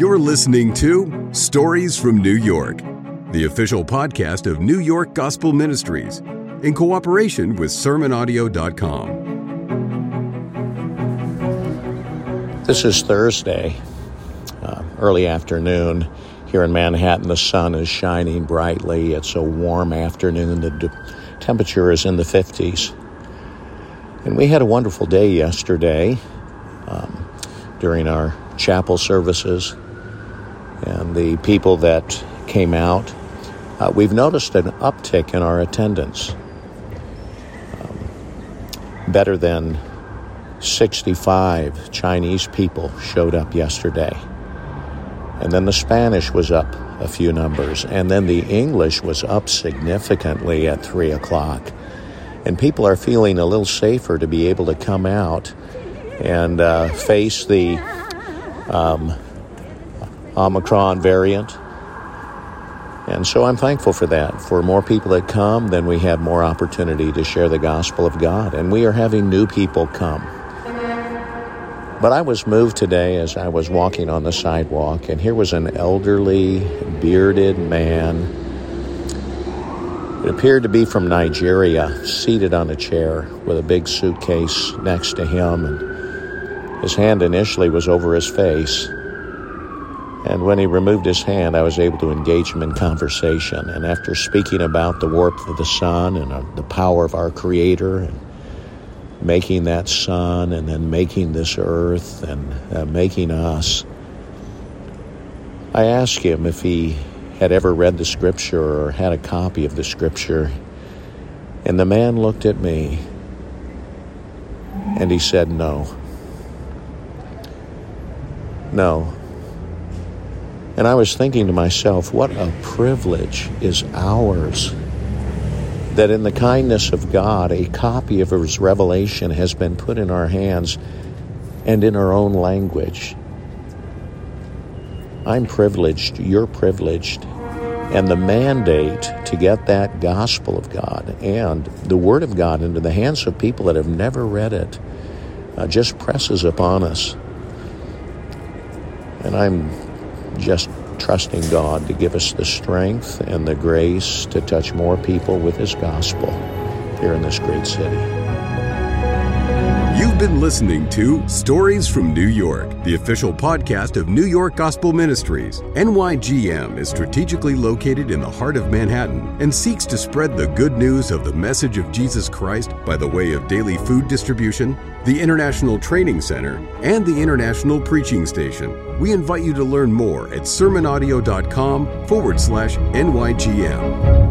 You're listening to Stories from New York, the official podcast of New York Gospel Ministries, in cooperation with SermonAudio.com. This is Thursday, uh, early afternoon. Here in Manhattan, the sun is shining brightly. It's a warm afternoon. The d- temperature is in the 50s. And we had a wonderful day yesterday um, during our chapel services and the people that came out. Uh, we've noticed an uptick in our attendance. Um, better than 65 Chinese people showed up yesterday. And then the Spanish was up a few numbers. And then the English was up significantly at 3 o'clock. And people are feeling a little safer to be able to come out and uh, face the um, Omicron variant. And so I'm thankful for that. For more people that come, then we have more opportunity to share the gospel of God. And we are having new people come. But I was moved today as I was walking on the sidewalk, and here was an elderly, bearded man. It appeared to be from Nigeria, seated on a chair with a big suitcase next to him, and his hand initially was over his face. And when he removed his hand, I was able to engage him in conversation. And after speaking about the warmth of the sun and uh, the power of our Creator, and making that sun, and then making this earth, and uh, making us, I asked him if he had ever read the Scripture or had a copy of the Scripture. And the man looked at me and he said, No. No. And I was thinking to myself, what a privilege is ours that in the kindness of God, a copy of His revelation has been put in our hands and in our own language. I'm privileged, you're privileged. And the mandate to get that gospel of God and the Word of God into the hands of people that have never read it uh, just presses upon us. And I'm just trusting God to give us the strength and the grace to touch more people with His gospel here in this great city. You've been listening to Stories from New York, the official podcast of New York Gospel Ministries. NYGM is strategically located in the heart of Manhattan and seeks to spread the good news of the message of Jesus Christ by the way of daily food distribution, the International Training Center, and the International Preaching Station. We invite you to learn more at sermonaudio.com forward slash NYGM.